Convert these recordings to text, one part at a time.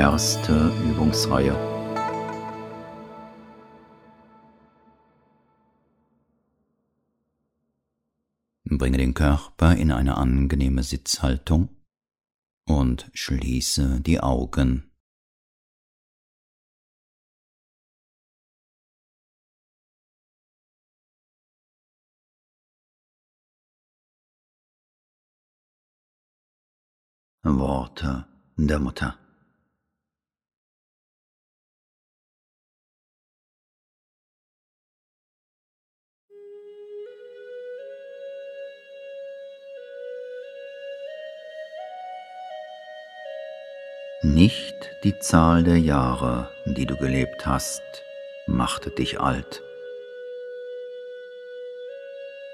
Erste Übungsreihe. Bringe den Körper in eine angenehme Sitzhaltung und schließe die Augen. Worte der Mutter. Nicht die Zahl der Jahre, die du gelebt hast, machte dich alt.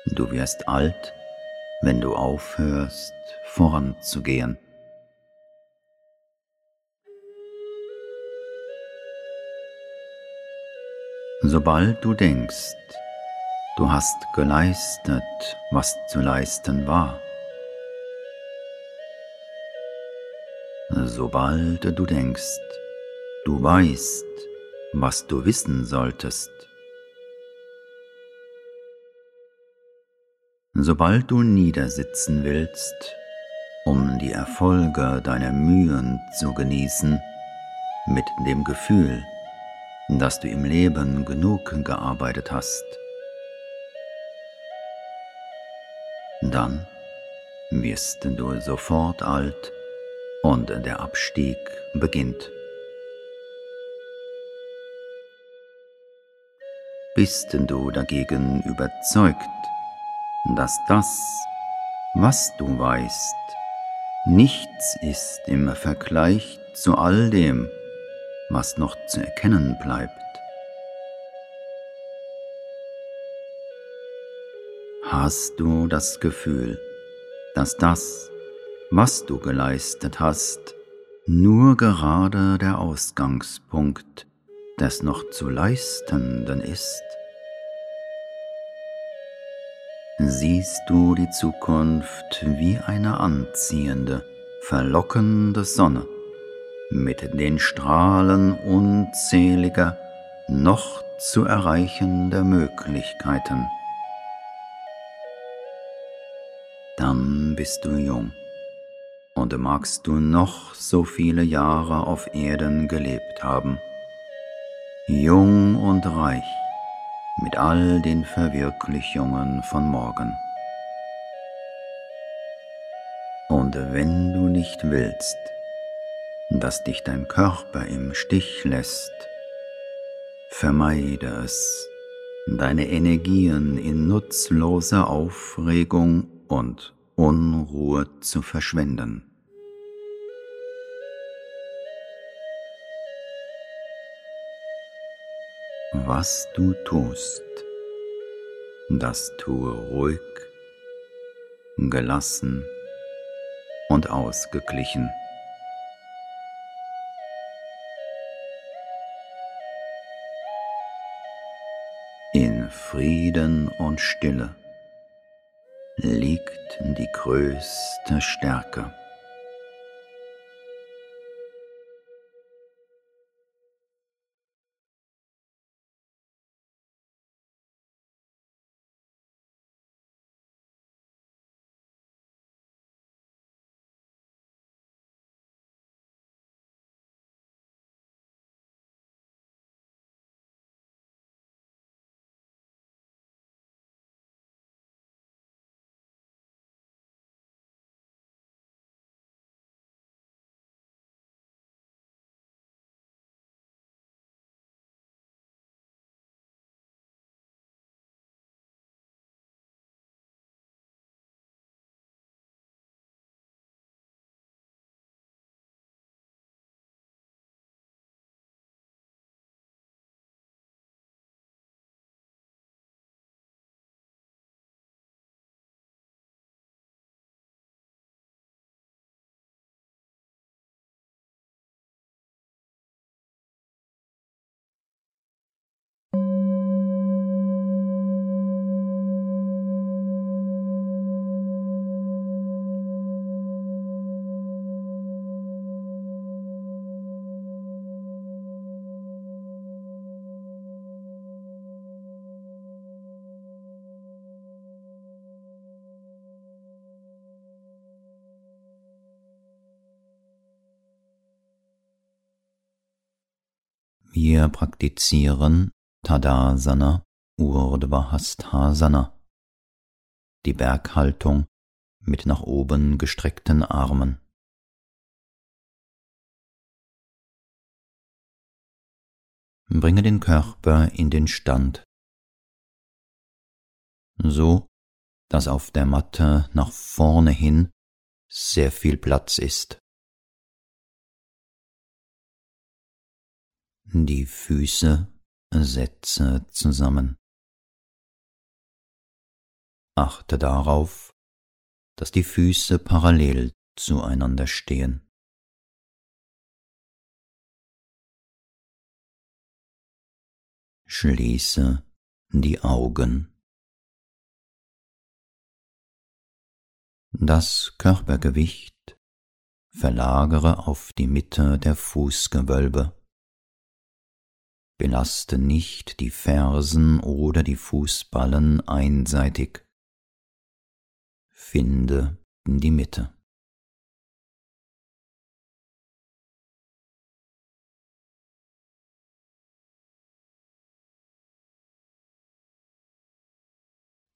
Du wirst alt, wenn du aufhörst, voranzugehen. Sobald du denkst, du hast geleistet, was zu leisten war, sobald du denkst, du weißt, was du wissen solltest, sobald du niedersitzen willst, um die Erfolge deiner Mühen zu genießen, mit dem Gefühl, dass du im Leben genug gearbeitet hast, dann wirst du sofort alt und der Abstieg beginnt. Bist du dagegen überzeugt, dass das, was du weißt, nichts ist im Vergleich zu all dem, was noch zu erkennen bleibt. Hast du das Gefühl, dass das, was du geleistet hast, nur gerade der Ausgangspunkt des noch zu leistenden ist? Siehst du die Zukunft wie eine anziehende, verlockende Sonne? mit den Strahlen unzähliger, noch zu erreichender Möglichkeiten. Dann bist du jung und magst du noch so viele Jahre auf Erden gelebt haben, jung und reich mit all den Verwirklichungen von morgen. Und wenn du nicht willst, dass dich dein Körper im Stich lässt. Vermeide es, deine Energien in nutzloser Aufregung und Unruhe zu verschwenden. Was du tust, das tue ruhig, gelassen und ausgeglichen. In Frieden und Stille liegt die größte Stärke. Wir praktizieren Tadasana Urdhvasthasana, die Berghaltung mit nach oben gestreckten Armen. Bringe den Körper in den Stand, so dass auf der Matte nach vorne hin sehr viel Platz ist. Die Füße setze zusammen. Achte darauf, dass die Füße parallel zueinander stehen. Schließe die Augen. Das Körpergewicht verlagere auf die Mitte der Fußgewölbe. Belaste nicht die Fersen oder die Fußballen einseitig. Finde die Mitte.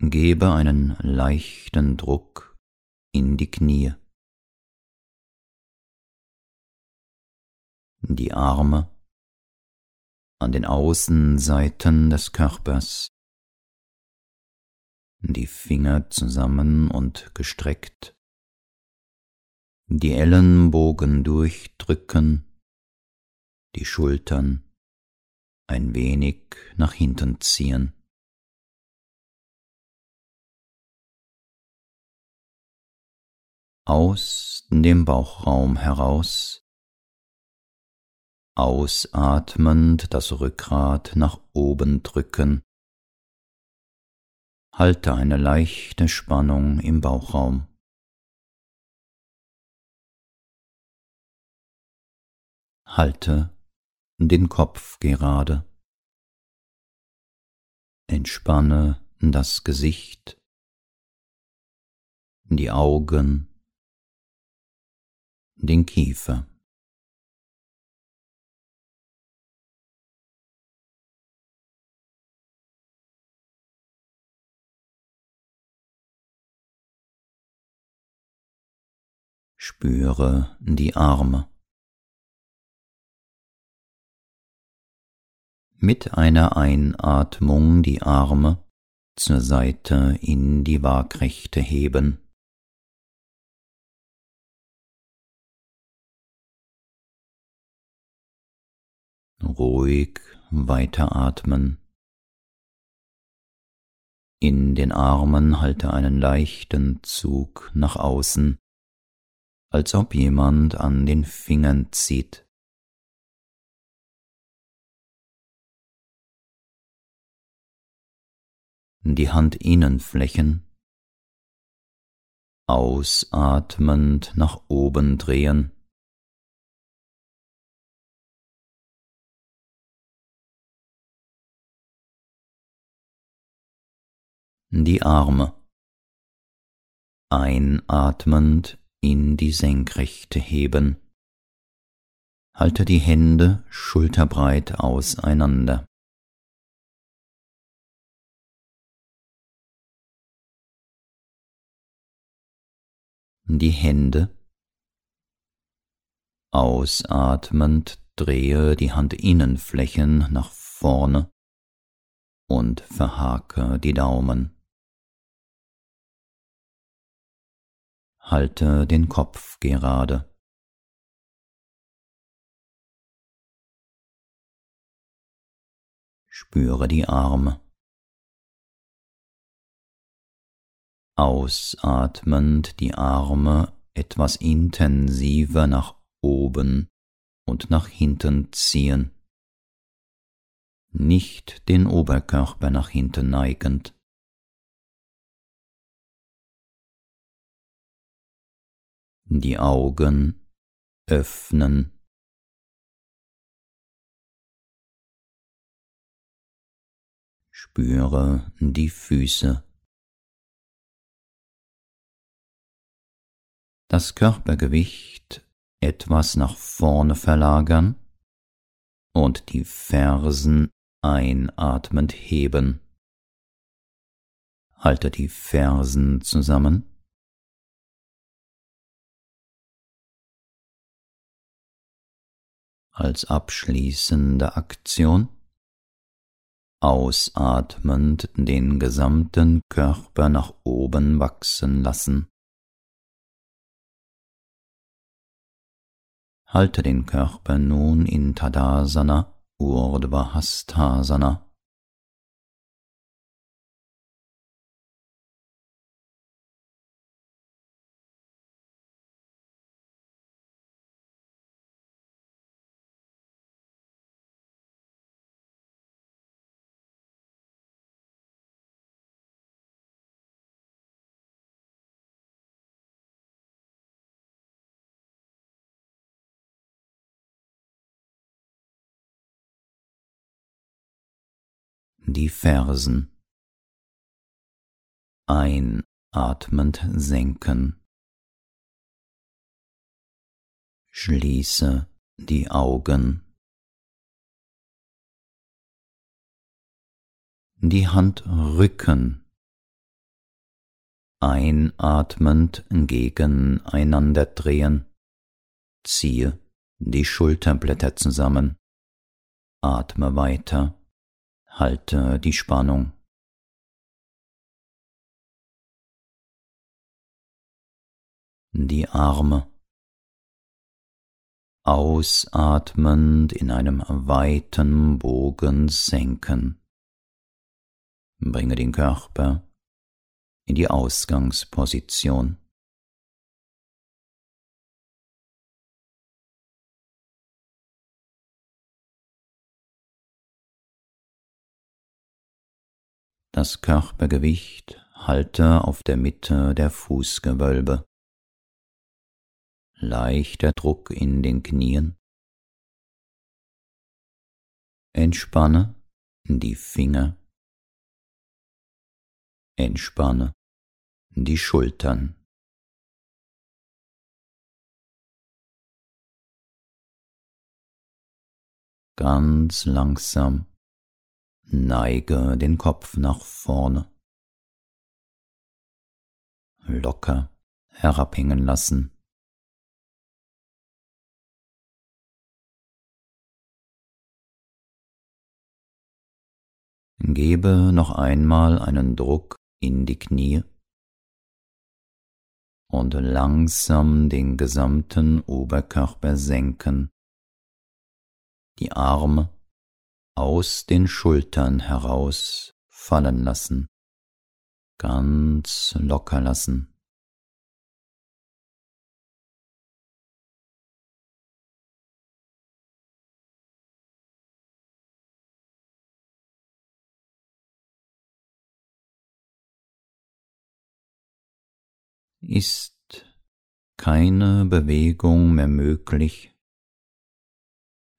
Gebe einen leichten Druck in die Knie. Die Arme an den Außenseiten des Körpers, die Finger zusammen und gestreckt, die Ellenbogen durchdrücken, die Schultern ein wenig nach hinten ziehen. Aus dem Bauchraum heraus Ausatmend das Rückgrat nach oben drücken. Halte eine leichte Spannung im Bauchraum. Halte den Kopf gerade. Entspanne das Gesicht, die Augen, den Kiefer. Spüre die Arme. Mit einer Einatmung die Arme zur Seite in die Waagrechte heben. Ruhig weiteratmen. In den Armen halte einen leichten Zug nach außen als ob jemand an den Fingern zieht. Die Handinnenflächen ausatmend nach oben drehen. Die Arme einatmend in die Senkrechte heben. Halte die Hände schulterbreit auseinander. Die Hände Ausatmend drehe die Handinnenflächen nach vorne und verhake die Daumen. Halte den Kopf gerade. Spüre die Arme. Ausatmend die Arme etwas intensiver nach oben und nach hinten ziehen. Nicht den Oberkörper nach hinten neigend. Die Augen öffnen. Spüre die Füße. Das Körpergewicht etwas nach vorne verlagern und die Fersen einatmend heben. Halte die Fersen zusammen. Als abschließende Aktion ausatmend den gesamten Körper nach oben wachsen lassen. Halte den Körper nun in Tadasana, Urdhva Hastasana. Die Fersen. Einatmend senken. Schließe die Augen. Die Hand rücken. Einatmend gegeneinander drehen. Ziehe die Schulterblätter zusammen. Atme weiter. Halte die Spannung. Die Arme. Ausatmend in einem weiten Bogen senken. Bringe den Körper in die Ausgangsposition. Das Körpergewicht halte auf der Mitte der Fußgewölbe. Leichter Druck in den Knien. Entspanne die Finger. Entspanne die Schultern. Ganz langsam Neige den Kopf nach vorne. Locker herabhängen lassen. Gebe noch einmal einen Druck in die Knie und langsam den gesamten Oberkörper senken, die Arme aus den Schultern heraus fallen lassen, ganz locker lassen. Ist keine Bewegung mehr möglich,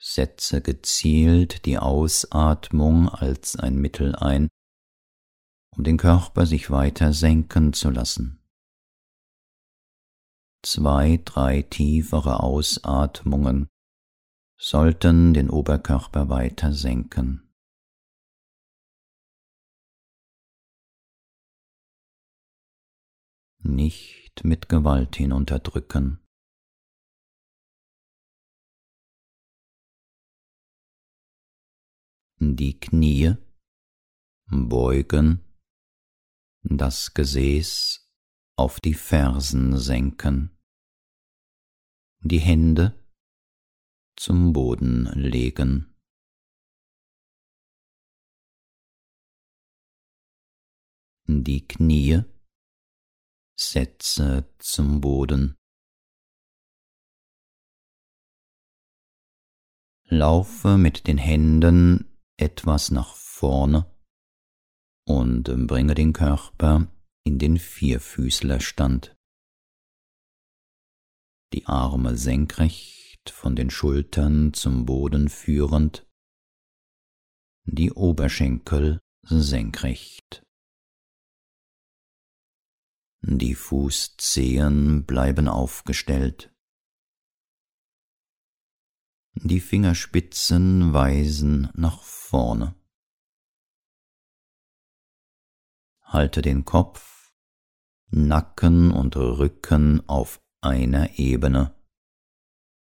Setze gezielt die Ausatmung als ein Mittel ein, um den Körper sich weiter senken zu lassen. Zwei, drei tiefere Ausatmungen sollten den Oberkörper weiter senken. Nicht mit Gewalt hinunterdrücken. Die Knie, beugen, das Gesäß auf die Fersen senken, die Hände zum Boden legen. Die Knie setze zum Boden. Laufe mit den Händen etwas nach vorne und bringe den Körper in den Vierfüßlerstand. Die Arme senkrecht von den Schultern zum Boden führend, die Oberschenkel senkrecht. Die Fußzehen bleiben aufgestellt. Die Fingerspitzen weisen nach vorne. Halte den Kopf, Nacken und Rücken auf einer Ebene.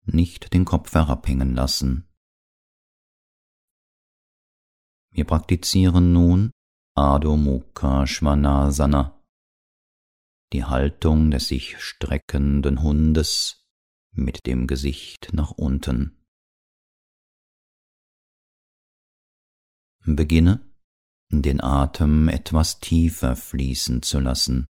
Nicht den Kopf herabhängen lassen. Wir praktizieren nun Adho Mukha Svanasana, die Haltung des sich streckenden Hundes mit dem Gesicht nach unten. Beginne, den Atem etwas tiefer fließen zu lassen.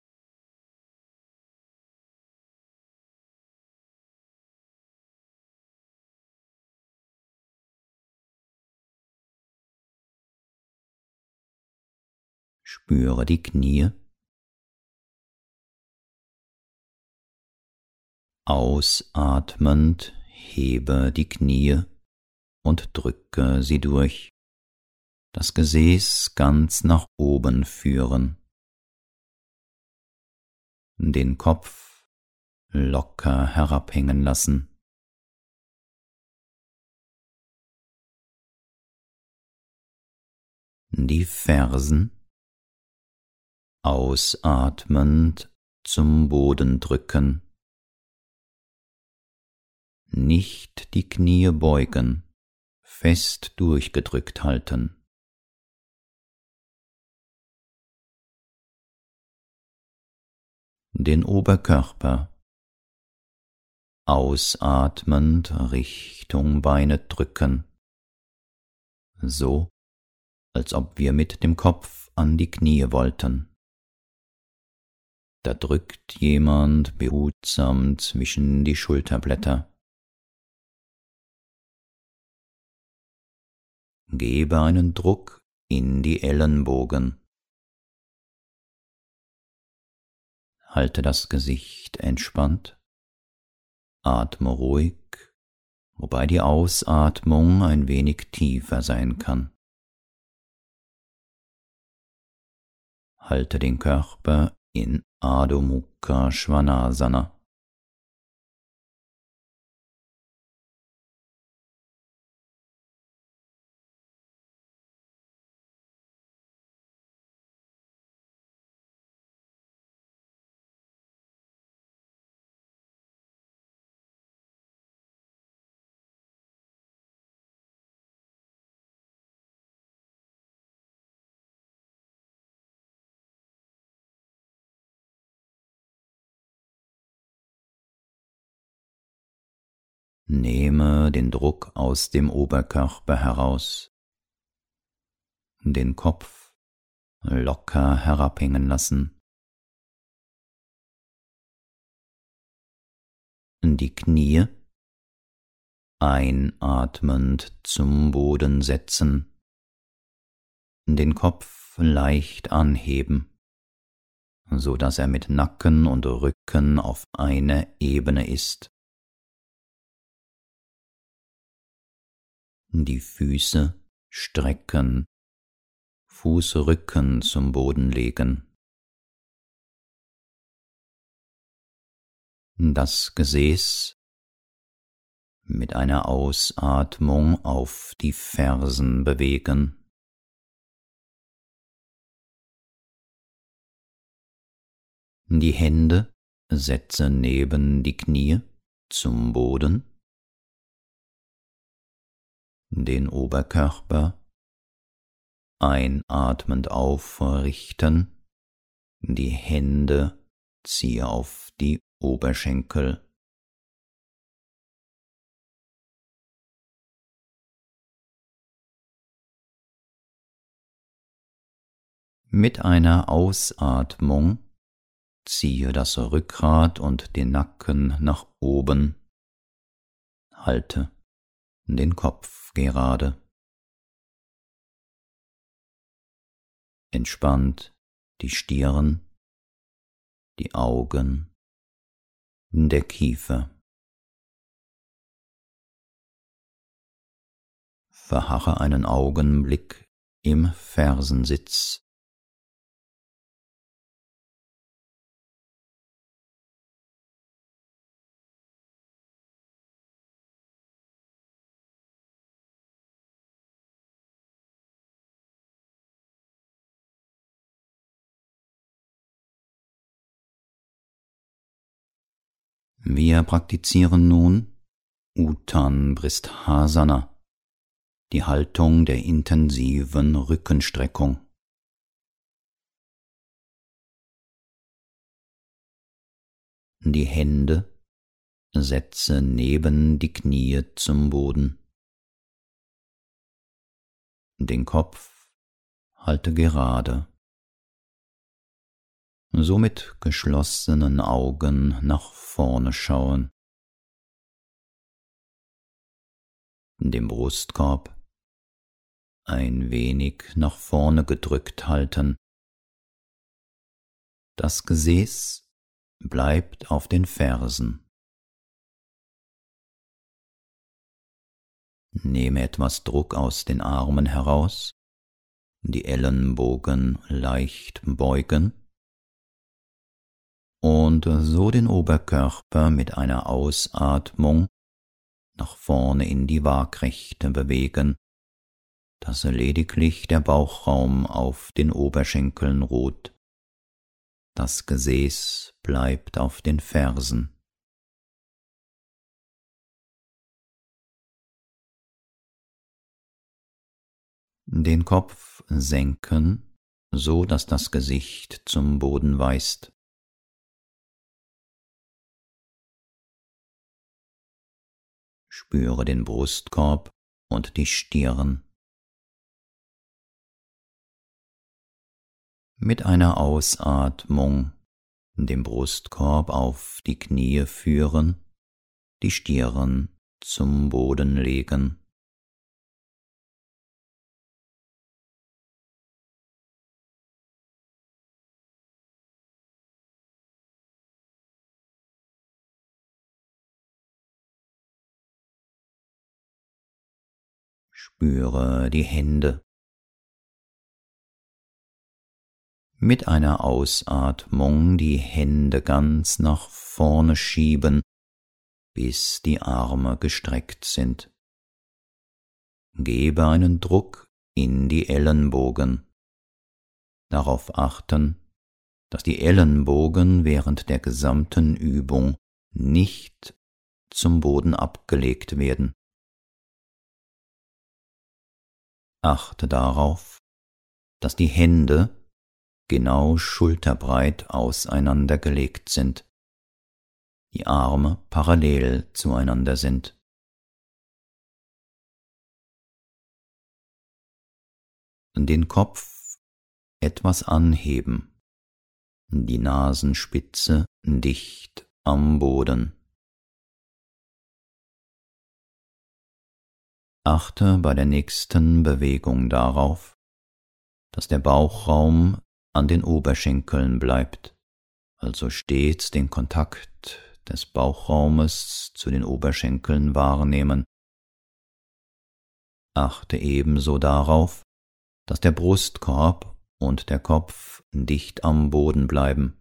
Spüre die Knie. Ausatmend hebe die Knie und drücke sie durch. Das Gesäß ganz nach oben führen. Den Kopf locker herabhängen lassen. Die Fersen ausatmend zum Boden drücken. Nicht die Knie beugen, fest durchgedrückt halten. Den Oberkörper ausatmend Richtung Beine drücken, so als ob wir mit dem Kopf an die Knie wollten. Da drückt jemand behutsam zwischen die Schulterblätter. Gebe einen Druck in die Ellenbogen. Halte das Gesicht entspannt. Atme ruhig, wobei die Ausatmung ein wenig tiefer sein kann. Halte den Körper in Adho Mukha Svanasana. Nehme den Druck aus dem Oberkörper heraus, den Kopf locker herabhängen lassen, die Knie einatmend zum Boden setzen, den Kopf leicht anheben, so dass er mit Nacken und Rücken auf einer Ebene ist. Die Füße strecken, Fußrücken zum Boden legen. Das Gesäß mit einer Ausatmung auf die Fersen bewegen. Die Hände setze neben die Knie zum Boden den Oberkörper einatmend aufrichten, die Hände ziehe auf die Oberschenkel. Mit einer Ausatmung ziehe das Rückgrat und den Nacken nach oben. Halte den Kopf gerade. Entspannt die Stirn, die Augen, der Kiefer. Verharre einen Augenblick im Fersensitz. Wir praktizieren nun Uttan Bristhasana, die Haltung der intensiven Rückenstreckung. Die Hände setze neben die Knie zum Boden. Den Kopf halte gerade. So mit geschlossenen Augen nach vorne schauen. Den Brustkorb ein wenig nach vorne gedrückt halten. Das Gesäß bleibt auf den Fersen. Nehme etwas Druck aus den Armen heraus, die Ellenbogen leicht beugen und so den Oberkörper mit einer Ausatmung nach vorne in die Waagrechte bewegen, dass lediglich der Bauchraum auf den Oberschenkeln ruht. Das Gesäß bleibt auf den Fersen. Den Kopf senken, so dass das Gesicht zum Boden weist. Spüre den Brustkorb und die Stirn. Mit einer Ausatmung den Brustkorb auf die Knie führen, die Stirn zum Boden legen. Spüre die Hände. Mit einer Ausatmung die Hände ganz nach vorne schieben, bis die Arme gestreckt sind. Gebe einen Druck in die Ellenbogen. Darauf achten, dass die Ellenbogen während der gesamten Übung nicht zum Boden abgelegt werden. Achte darauf, dass die Hände genau schulterbreit auseinandergelegt sind, die Arme parallel zueinander sind. Den Kopf etwas anheben, die Nasenspitze dicht am Boden. Achte bei der nächsten Bewegung darauf, dass der Bauchraum an den Oberschenkeln bleibt, also stets den Kontakt des Bauchraumes zu den Oberschenkeln wahrnehmen. Achte ebenso darauf, dass der Brustkorb und der Kopf dicht am Boden bleiben.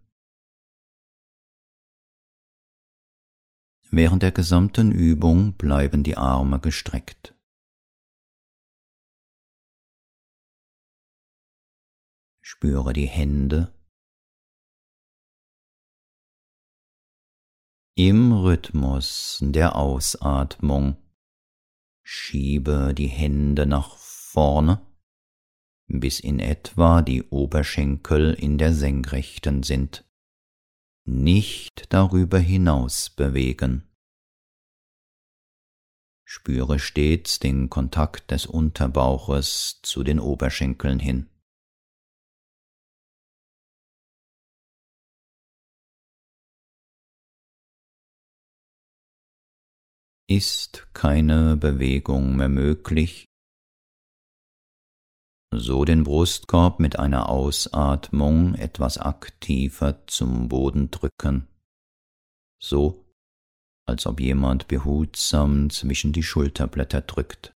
Während der gesamten Übung bleiben die Arme gestreckt. Spüre die Hände. Im Rhythmus der Ausatmung schiebe die Hände nach vorne, bis in etwa die Oberschenkel in der Senkrechten sind. Nicht darüber hinaus bewegen. Spüre stets den Kontakt des Unterbauches zu den Oberschenkeln hin. Ist keine Bewegung mehr möglich, so den Brustkorb mit einer Ausatmung etwas aktiver zum Boden drücken, so als ob jemand behutsam zwischen die Schulterblätter drückt.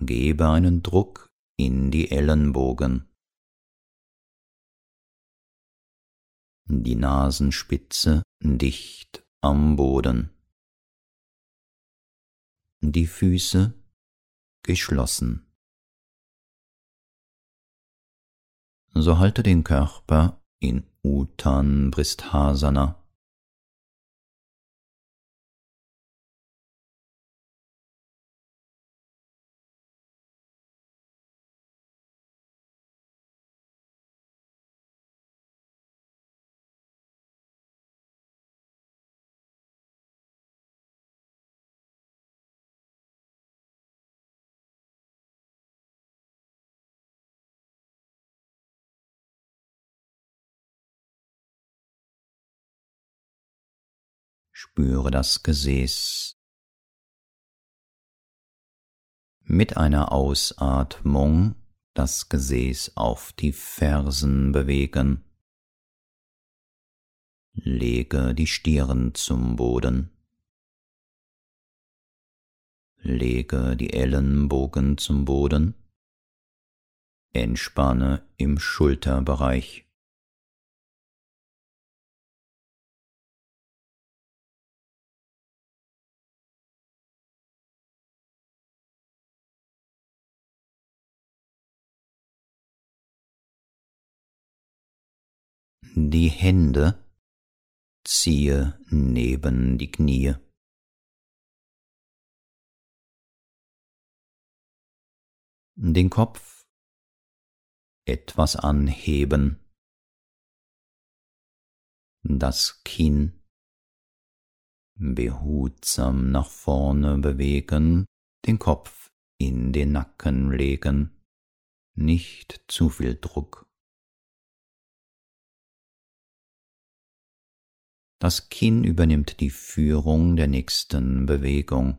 Gebe einen Druck in die Ellenbogen. Die Nasenspitze dicht am Boden, die Füße geschlossen. So halte den Körper in Utan Bristhasana. Spüre das Gesäß. Mit einer Ausatmung das Gesäß auf die Fersen bewegen. Lege die Stirn zum Boden. Lege die Ellenbogen zum Boden. Entspanne im Schulterbereich. Die Hände, ziehe neben die Knie. Den Kopf etwas anheben, das Kinn behutsam nach vorne bewegen, den Kopf in den Nacken legen, nicht zu viel Druck. Das Kinn übernimmt die Führung der nächsten Bewegung.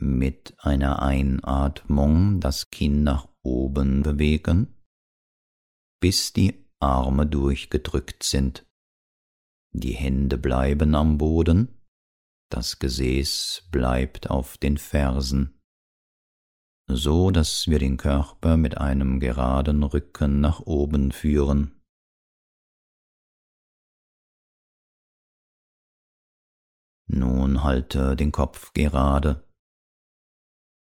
Mit einer Einatmung das Kinn nach oben bewegen, bis die Arme durchgedrückt sind. Die Hände bleiben am Boden, das Gesäß bleibt auf den Fersen, so dass wir den Körper mit einem geraden Rücken nach oben führen. Nun halte den Kopf gerade,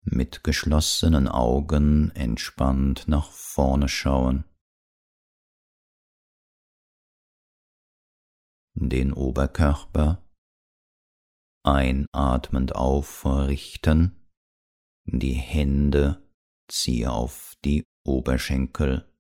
mit geschlossenen Augen entspannt nach vorne schauen. Den Oberkörper einatmend aufrichten, die Hände ziehe auf die Oberschenkel.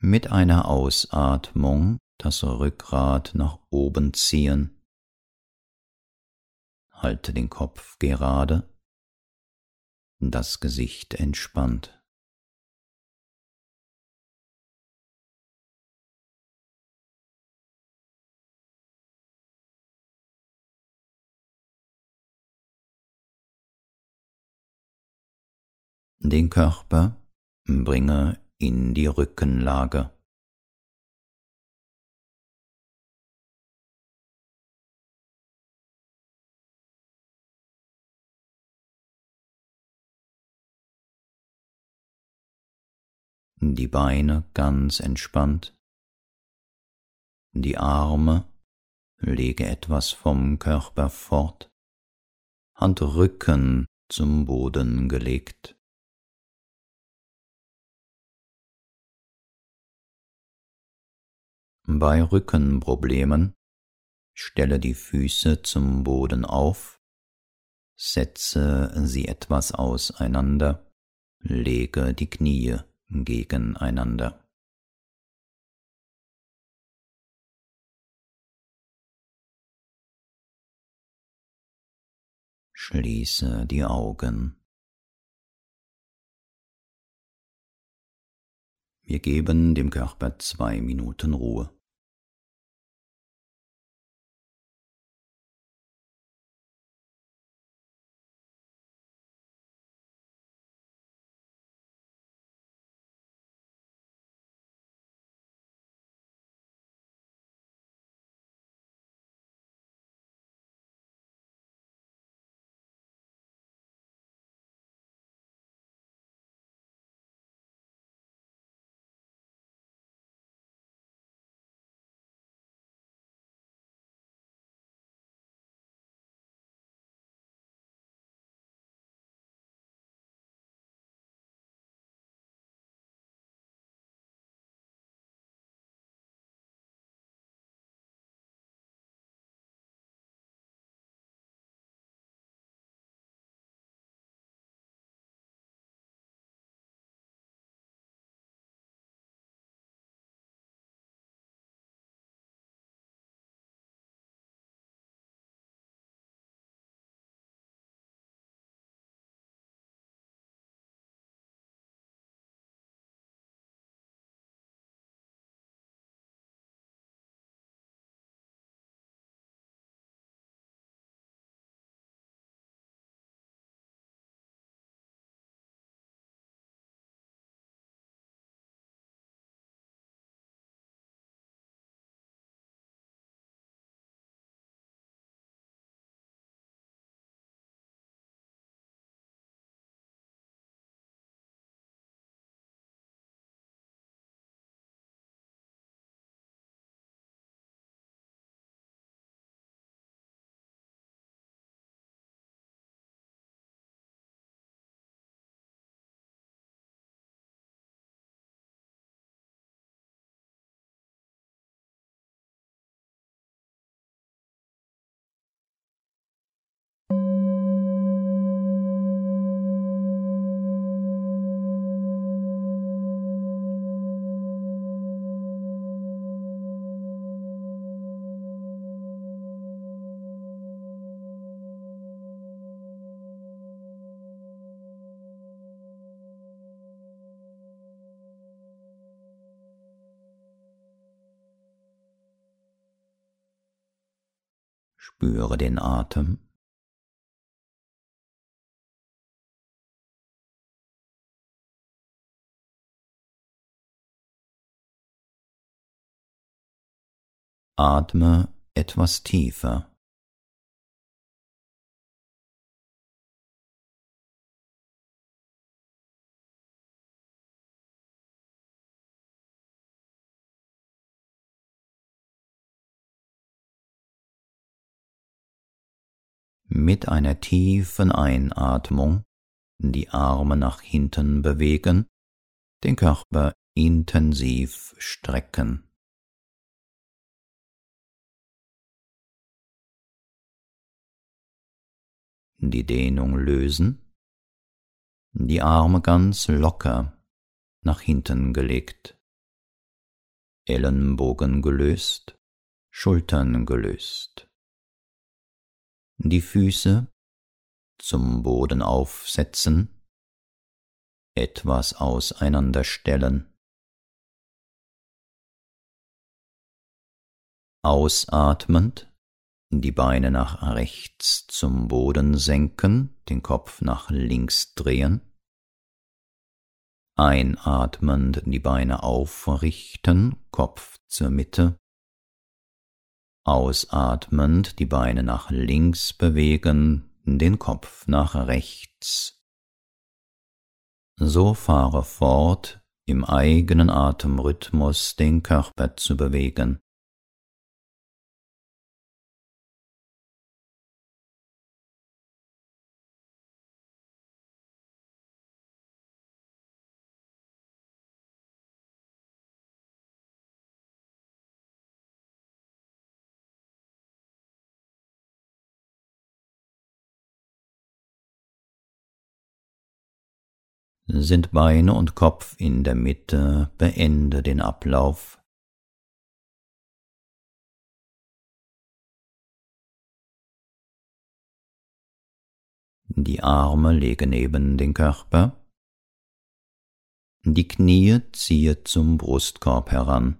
Mit einer Ausatmung das Rückgrat nach oben ziehen. Halte den Kopf gerade, das Gesicht entspannt. Den Körper bringe in die Rückenlage. Die Beine ganz entspannt, die Arme lege etwas vom Körper fort, Handrücken zum Boden gelegt. Bei Rückenproblemen stelle die Füße zum Boden auf, setze sie etwas auseinander, lege die Knie gegeneinander. Schließe die Augen. Wir geben dem Körper zwei Minuten Ruhe. Spüre den Atem. Atme etwas tiefer. Mit einer tiefen Einatmung die Arme nach hinten bewegen, den Körper intensiv strecken. Die Dehnung lösen, die Arme ganz locker nach hinten gelegt, Ellenbogen gelöst, Schultern gelöst die Füße zum Boden aufsetzen, etwas auseinanderstellen. Ausatmend die Beine nach rechts zum Boden senken, den Kopf nach links drehen. Einatmend die Beine aufrichten, Kopf zur Mitte. Ausatmend die Beine nach links bewegen, den Kopf nach rechts. So fahre fort, im eigenen Atemrhythmus den Körper zu bewegen. Sind Beine und Kopf in der Mitte, beende den Ablauf. Die Arme lege neben den Körper. Die Knie ziehe zum Brustkorb heran.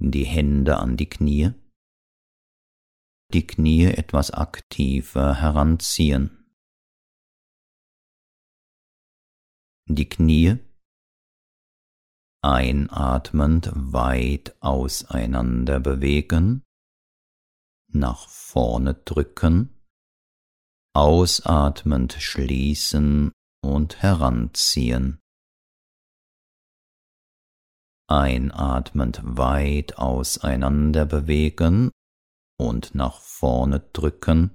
Die Hände an die Knie. Die Knie etwas aktiver heranziehen. Die Knie, einatmend weit auseinander bewegen, nach vorne drücken, ausatmend schließen und heranziehen. Einatmend weit auseinander bewegen und nach vorne drücken,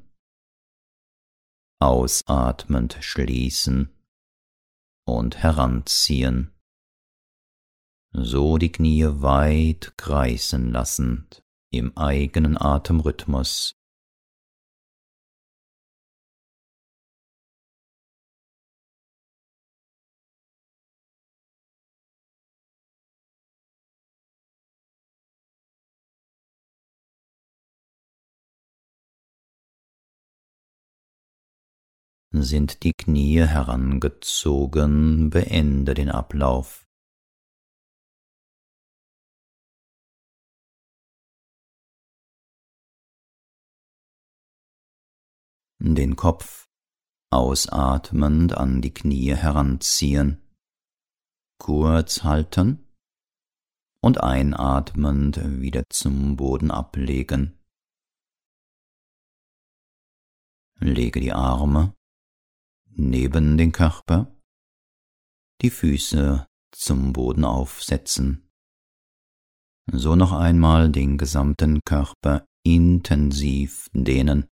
ausatmend schließen und heranziehen, so die Knie weit kreisen lassend im eigenen Atemrhythmus. Sind die Knie herangezogen, beende den Ablauf. Den Kopf ausatmend an die Knie heranziehen, kurz halten und einatmend wieder zum Boden ablegen. Lege die Arme neben den Körper, die Füße zum Boden aufsetzen. So noch einmal den gesamten Körper intensiv dehnen.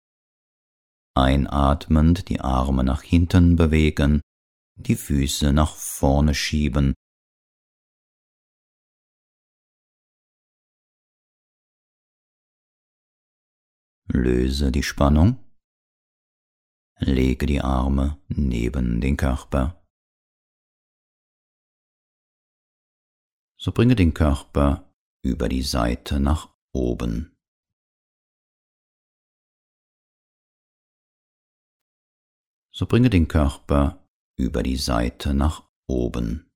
Einatmend die Arme nach hinten bewegen, die Füße nach vorne schieben. Löse die Spannung Lege die Arme neben den Körper. So bringe den Körper über die Seite nach oben. So bringe den Körper über die Seite nach oben.